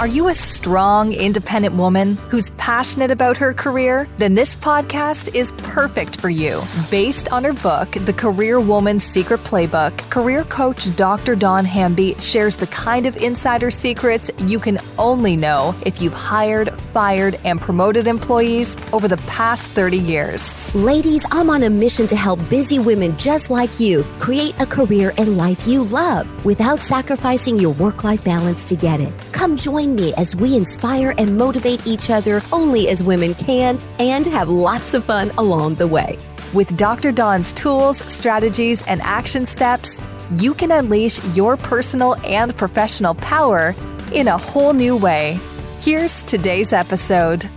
Are you a strong, independent woman who's passionate about her career? Then this podcast is perfect for you. Based on her book, The Career Woman's Secret Playbook, career coach Dr. Dawn Hamby shares the kind of insider secrets you can only know if you've hired, fired, and promoted employees over the past 30 years. Ladies, I'm on a mission to help busy women just like you create a career and life you love without sacrificing your work life balance to get it. Come join me as we inspire and motivate each other only as women can and have lots of fun along the way. With Dr. Dawn's tools, strategies, and action steps, you can unleash your personal and professional power in a whole new way. Here's today's episode.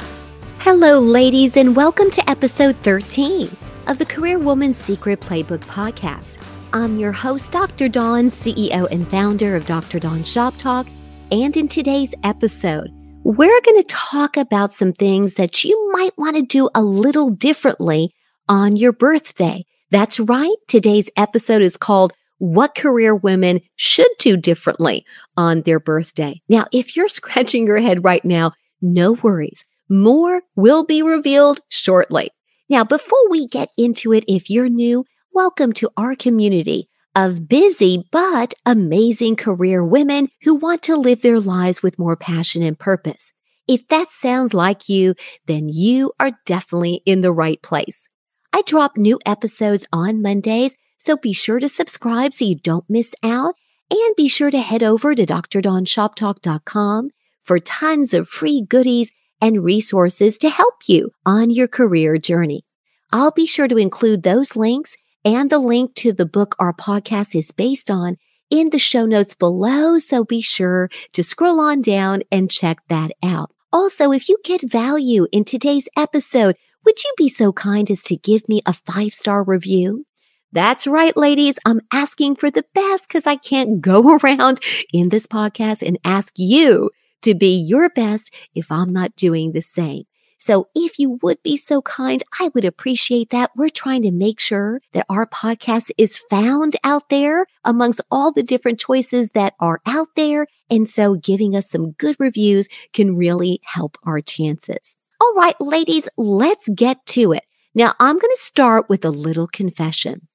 Hello, ladies, and welcome to episode 13 of the Career Woman's Secret Playbook podcast. I'm your host, Dr. Dawn, CEO and founder of Dr. Dawn Shop Talk and in today's episode, we're going to talk about some things that you might want to do a little differently on your birthday. That's right. Today's episode is called What Career Women Should Do Differently on Their Birthday. Now, if you're scratching your head right now, no worries. More will be revealed shortly. Now, before we get into it, if you're new, welcome to our community of busy but amazing career women who want to live their lives with more passion and purpose. If that sounds like you, then you are definitely in the right place. I drop new episodes on Mondays, so be sure to subscribe so you don't miss out. And be sure to head over to drdawnshoptalk.com for tons of free goodies and resources to help you on your career journey. I'll be sure to include those links and the link to the book our podcast is based on in the show notes below. So be sure to scroll on down and check that out. Also, if you get value in today's episode, would you be so kind as to give me a five star review? That's right, ladies. I'm asking for the best because I can't go around in this podcast and ask you to be your best if I'm not doing the same. So if you would be so kind, I would appreciate that. We're trying to make sure that our podcast is found out there amongst all the different choices that are out there. And so giving us some good reviews can really help our chances. All right, ladies, let's get to it. Now I'm going to start with a little confession.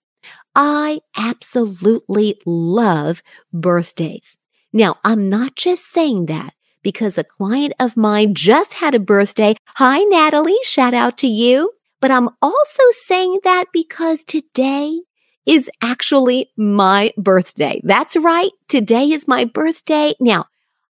I absolutely love birthdays. Now, I'm not just saying that because a client of mine just had a birthday. Hi, Natalie. Shout out to you. But I'm also saying that because today is actually my birthday. That's right. Today is my birthday. Now,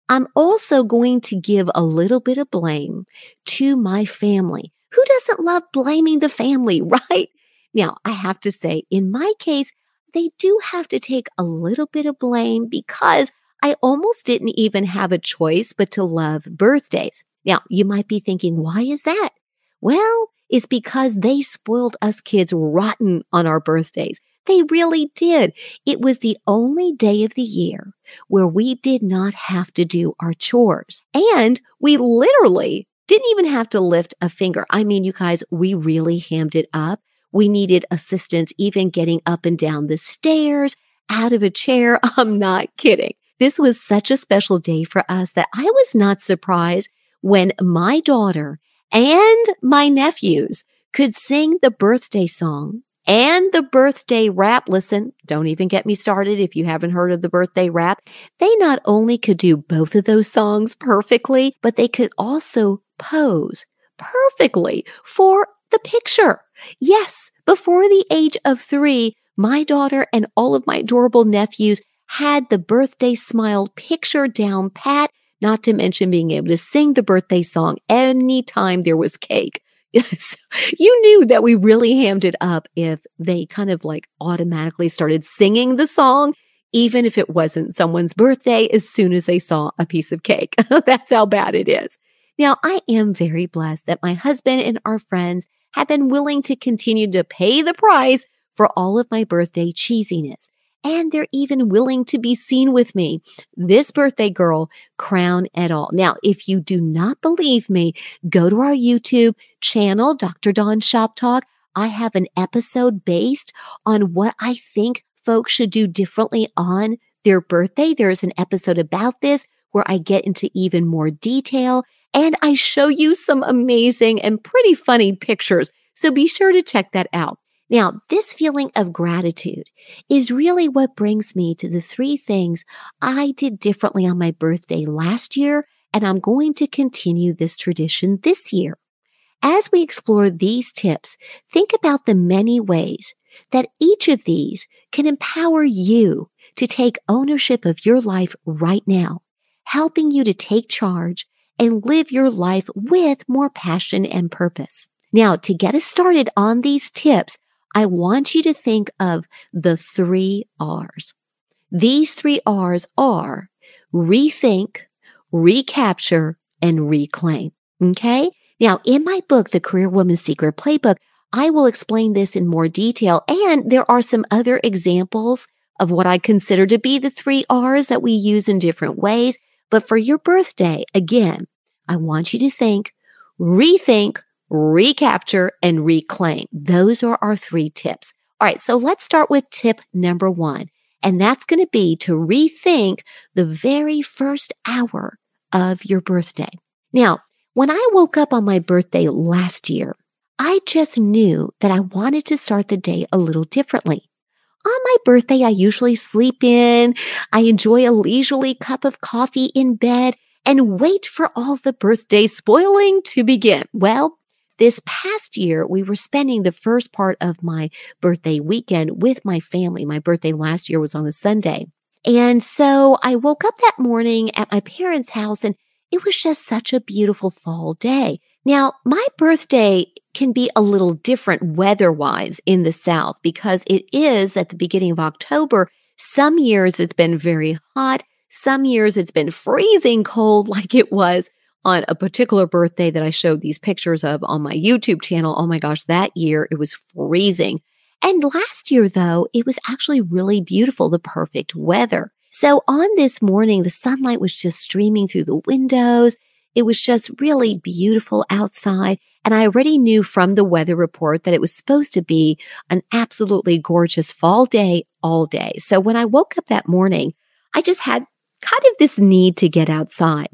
I'm also going to give a little bit of blame to my family. Who doesn't love blaming the family, right? Now, I have to say, in my case, they do have to take a little bit of blame because I almost didn't even have a choice but to love birthdays. Now, you might be thinking, why is that? Well, it's because they spoiled us kids rotten on our birthdays. They really did. It was the only day of the year where we did not have to do our chores. And we literally didn't even have to lift a finger. I mean, you guys, we really hammed it up. We needed assistance even getting up and down the stairs, out of a chair. I'm not kidding. This was such a special day for us that I was not surprised when my daughter and my nephews could sing the birthday song and the birthday rap. Listen, don't even get me started if you haven't heard of the birthday rap. They not only could do both of those songs perfectly, but they could also pose perfectly for the picture. Yes, before the age of three, my daughter and all of my adorable nephews had the birthday smile picture down pat, not to mention being able to sing the birthday song anytime there was cake. You knew that we really hammed it up if they kind of like automatically started singing the song, even if it wasn't someone's birthday, as soon as they saw a piece of cake. That's how bad it is. Now, I am very blessed that my husband and our friends have been willing to continue to pay the price for all of my birthday cheesiness and they're even willing to be seen with me. This birthday girl, crown et al. Now, if you do not believe me, go to our YouTube channel, Dr. Dawn Shop Talk. I have an episode based on what I think folks should do differently on their birthday. There's an episode about this where I get into even more detail and I show you some amazing and pretty funny pictures. So be sure to check that out. Now, this feeling of gratitude is really what brings me to the three things I did differently on my birthday last year, and I'm going to continue this tradition this year. As we explore these tips, think about the many ways that each of these can empower you to take ownership of your life right now, helping you to take charge and live your life with more passion and purpose. Now, to get us started on these tips, I want you to think of the three R's. These three R's are rethink, recapture, and reclaim. Okay. Now, in my book, The Career Woman's Secret Playbook, I will explain this in more detail. And there are some other examples of what I consider to be the three R's that we use in different ways. But for your birthday, again, I want you to think, rethink, recapture, and reclaim. Those are our three tips. All right. So let's start with tip number one. And that's going to be to rethink the very first hour of your birthday. Now, when I woke up on my birthday last year, I just knew that I wanted to start the day a little differently. On my birthday, I usually sleep in. I enjoy a leisurely cup of coffee in bed and wait for all the birthday spoiling to begin. Well, this past year, we were spending the first part of my birthday weekend with my family. My birthday last year was on a Sunday. And so I woke up that morning at my parents' house and it was just such a beautiful fall day. Now, my birthday can be a little different weather wise in the South because it is at the beginning of October. Some years it's been very hot. Some years it's been freezing cold like it was on a particular birthday that I showed these pictures of on my YouTube channel. Oh my gosh, that year it was freezing. And last year, though, it was actually really beautiful, the perfect weather. So on this morning, the sunlight was just streaming through the windows. It was just really beautiful outside. And I already knew from the weather report that it was supposed to be an absolutely gorgeous fall day all day. So when I woke up that morning, I just had kind of this need to get outside.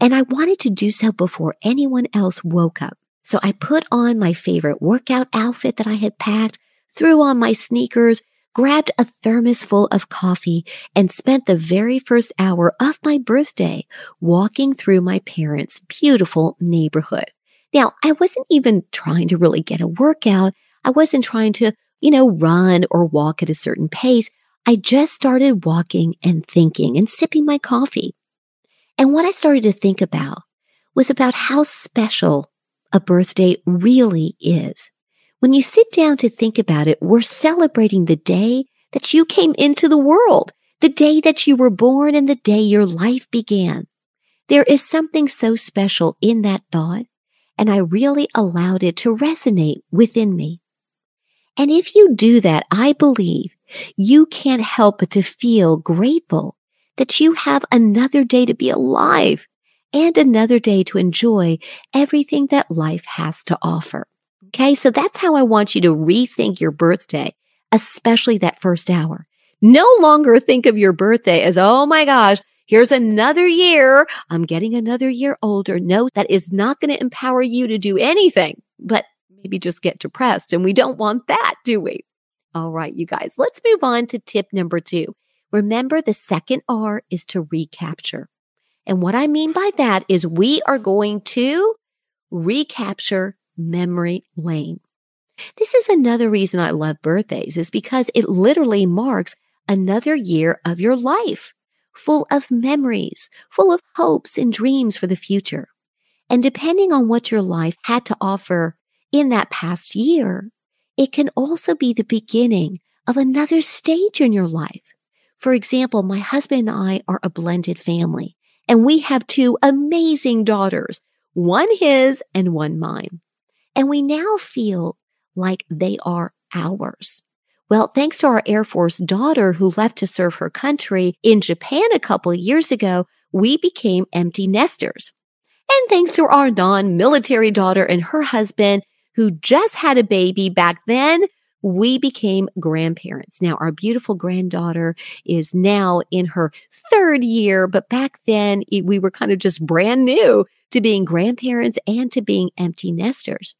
And I wanted to do so before anyone else woke up. So I put on my favorite workout outfit that I had packed, threw on my sneakers, grabbed a thermos full of coffee, and spent the very first hour of my birthday walking through my parents' beautiful neighborhood. Now, I wasn't even trying to really get a workout. I wasn't trying to, you know, run or walk at a certain pace. I just started walking and thinking and sipping my coffee. And what I started to think about was about how special a birthday really is. When you sit down to think about it, we're celebrating the day that you came into the world, the day that you were born and the day your life began. There is something so special in that thought, and I really allowed it to resonate within me. And if you do that, I believe you can't help but to feel grateful that you have another day to be alive and another day to enjoy everything that life has to offer. Okay. So that's how I want you to rethink your birthday, especially that first hour. No longer think of your birthday as, oh my gosh, here's another year. I'm getting another year older. No, that is not going to empower you to do anything, but maybe just get depressed. And we don't want that, do we? All right, you guys, let's move on to tip number two. Remember, the second R is to recapture. And what I mean by that is we are going to recapture memory lane. This is another reason I love birthdays is because it literally marks another year of your life full of memories, full of hopes and dreams for the future. And depending on what your life had to offer in that past year, it can also be the beginning of another stage in your life. For example, my husband and I are a blended family and we have two amazing daughters, one his and one mine. And we now feel like they are ours. Well, thanks to our Air Force daughter who left to serve her country in Japan a couple of years ago, we became empty nesters. And thanks to our non military daughter and her husband who just had a baby back then, we became grandparents. Now, our beautiful granddaughter is now in her third year, but back then we were kind of just brand new to being grandparents and to being empty nesters.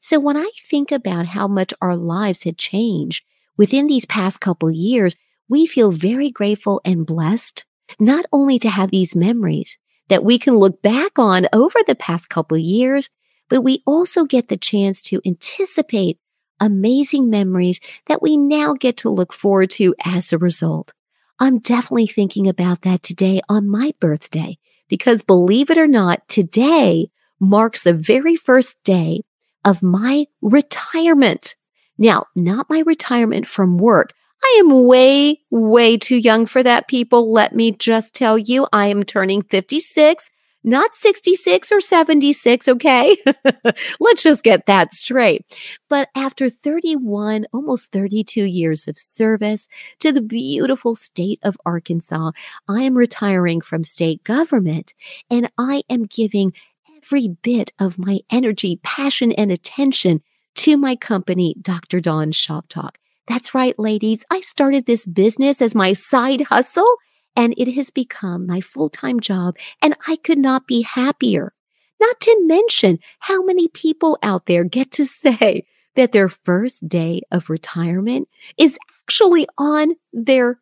So when I think about how much our lives had changed within these past couple years, we feel very grateful and blessed, not only to have these memories that we can look back on over the past couple years, but we also get the chance to anticipate amazing memories that we now get to look forward to as a result. I'm definitely thinking about that today on my birthday because believe it or not, today marks the very first day of my retirement. Now, not my retirement from work. I am way, way too young for that, people. Let me just tell you, I am turning 56 not 66 or 76, okay? Let's just get that straight. But after 31, almost 32 years of service to the beautiful state of Arkansas, I am retiring from state government and I am giving every bit of my energy, passion, and attention to my company, Dr. Dawn Shop Talk. That's right, ladies. I started this business as my side hustle and it has become my full time job, and I could not be happier. Not to mention how many people out there get to say that their first day of retirement is actually on their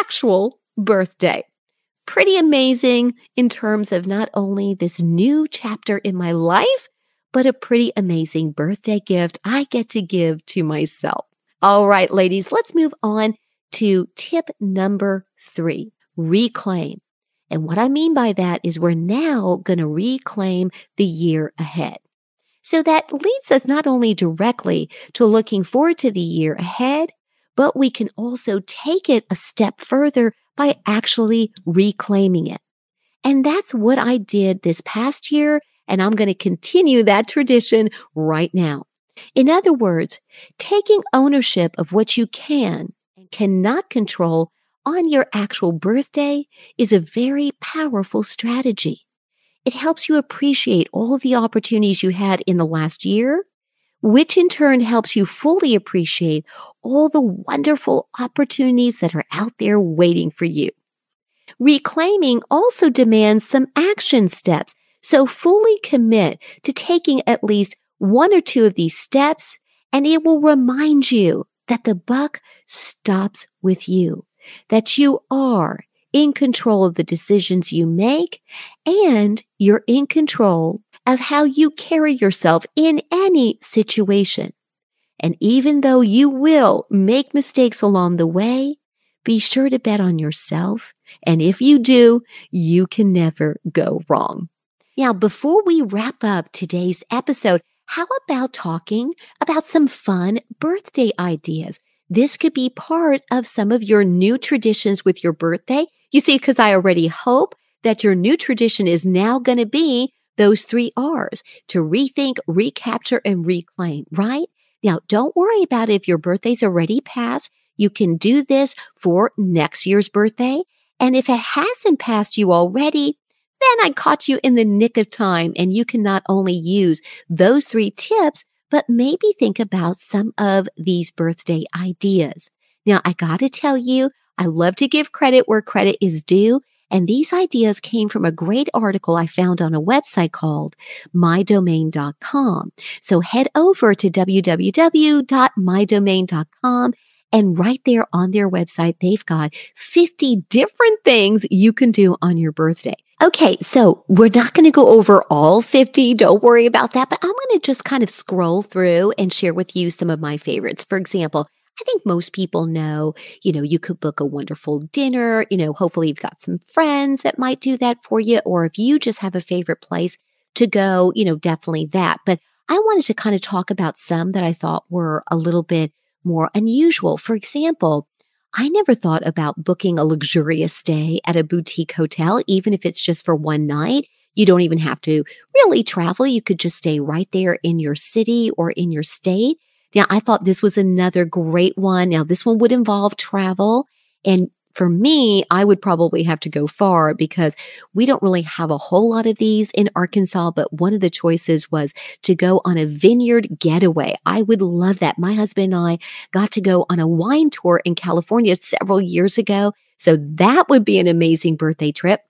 actual birthday. Pretty amazing in terms of not only this new chapter in my life, but a pretty amazing birthday gift I get to give to myself. All right, ladies, let's move on to tip number three reclaim. And what I mean by that is we're now going to reclaim the year ahead. So that leads us not only directly to looking forward to the year ahead, but we can also take it a step further by actually reclaiming it. And that's what I did this past year. And I'm going to continue that tradition right now. In other words, taking ownership of what you can and cannot control on your actual birthday is a very powerful strategy. It helps you appreciate all the opportunities you had in the last year, which in turn helps you fully appreciate all the wonderful opportunities that are out there waiting for you. Reclaiming also demands some action steps. So fully commit to taking at least one or two of these steps and it will remind you that the buck stops with you that you are in control of the decisions you make and you're in control of how you carry yourself in any situation. And even though you will make mistakes along the way, be sure to bet on yourself. And if you do, you can never go wrong. Now, before we wrap up today's episode, how about talking about some fun birthday ideas? This could be part of some of your new traditions with your birthday. You see, because I already hope that your new tradition is now going to be those three R's to rethink, recapture, and reclaim, right? Now, don't worry about it if your birthday's already passed. You can do this for next year's birthday. And if it hasn't passed you already, then I caught you in the nick of time and you can not only use those three tips, but maybe think about some of these birthday ideas. Now, I got to tell you, I love to give credit where credit is due. And these ideas came from a great article I found on a website called mydomain.com. So head over to www.mydomain.com and right there on their website, they've got 50 different things you can do on your birthday. Okay, so we're not going to go over all 50. Don't worry about that. But I'm going to just kind of scroll through and share with you some of my favorites. For example, I think most people know, you know, you could book a wonderful dinner. You know, hopefully you've got some friends that might do that for you. Or if you just have a favorite place to go, you know, definitely that. But I wanted to kind of talk about some that I thought were a little bit more unusual. For example, I never thought about booking a luxurious stay at a boutique hotel, even if it's just for one night. You don't even have to really travel. You could just stay right there in your city or in your state. Now, I thought this was another great one. Now, this one would involve travel. And for me, I would probably have to go far because we don't really have a whole lot of these in Arkansas. But one of the choices was to go on a vineyard getaway. I would love that. My husband and I got to go on a wine tour in California several years ago. So that would be an amazing birthday trip.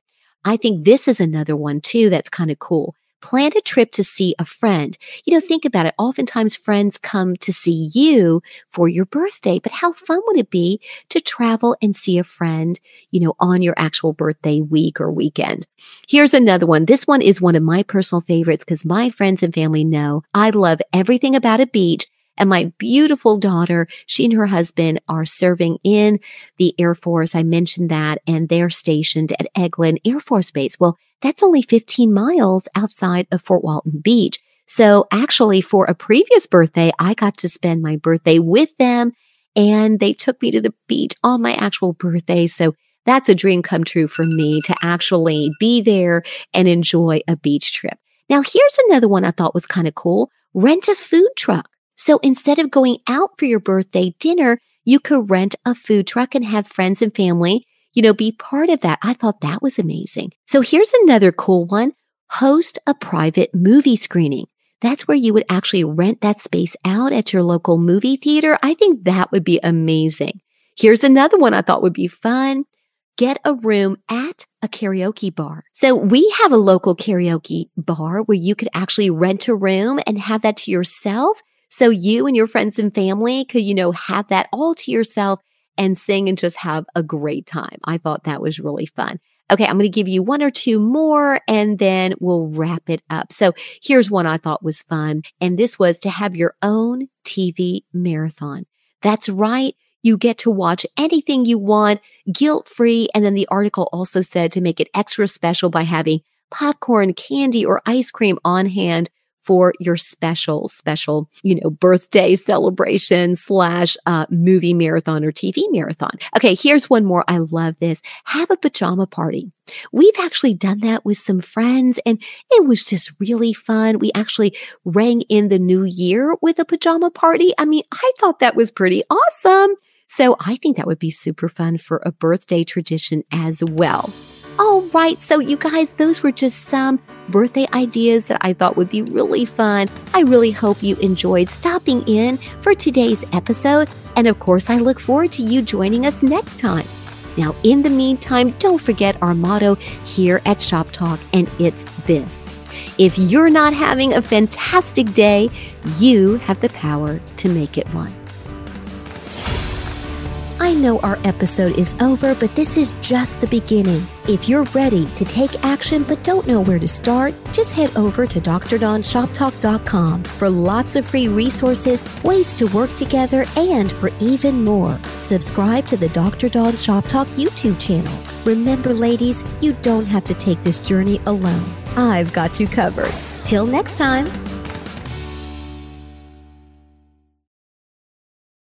I think this is another one too that's kind of cool plan a trip to see a friend. You know, think about it. Oftentimes friends come to see you for your birthday, but how fun would it be to travel and see a friend, you know, on your actual birthday week or weekend? Here's another one. This one is one of my personal favorites because my friends and family know I love everything about a beach. And my beautiful daughter, she and her husband are serving in the Air Force. I mentioned that, and they're stationed at Eglin Air Force Base. Well, that's only 15 miles outside of Fort Walton Beach. So actually for a previous birthday, I got to spend my birthday with them and they took me to the beach on my actual birthday. So that's a dream come true for me to actually be there and enjoy a beach trip. Now here's another one I thought was kind of cool. Rent a food truck. So instead of going out for your birthday dinner, you could rent a food truck and have friends and family you know, be part of that. I thought that was amazing. So here's another cool one. Host a private movie screening. That's where you would actually rent that space out at your local movie theater. I think that would be amazing. Here's another one I thought would be fun. Get a room at a karaoke bar. So we have a local karaoke bar where you could actually rent a room and have that to yourself. So you and your friends and family could, you know, have that all to yourself and sing and just have a great time. I thought that was really fun. Okay, I'm going to give you one or two more and then we'll wrap it up. So here's one I thought was fun. And this was to have your own TV marathon. That's right. You get to watch anything you want guilt free. And then the article also said to make it extra special by having popcorn, candy, or ice cream on hand for your special, special, you know, birthday celebration slash uh, movie marathon or TV marathon. Okay, here's one more. I love this. Have a pajama party. We've actually done that with some friends and it was just really fun. We actually rang in the new year with a pajama party. I mean, I thought that was pretty awesome. So I think that would be super fun for a birthday tradition as well. All right, so you guys, those were just some birthday ideas that I thought would be really fun. I really hope you enjoyed stopping in for today's episode. And of course, I look forward to you joining us next time. Now, in the meantime, don't forget our motto here at Shop Talk, and it's this. If you're not having a fantastic day, you have the power to make it one. I know our episode is over, but this is just the beginning. If you're ready to take action but don't know where to start, just head over to drdawnshoptalk.com for lots of free resources, ways to work together, and for even more. Subscribe to the Dr. Dawn Shop Talk YouTube channel. Remember, ladies, you don't have to take this journey alone. I've got you covered. Till next time.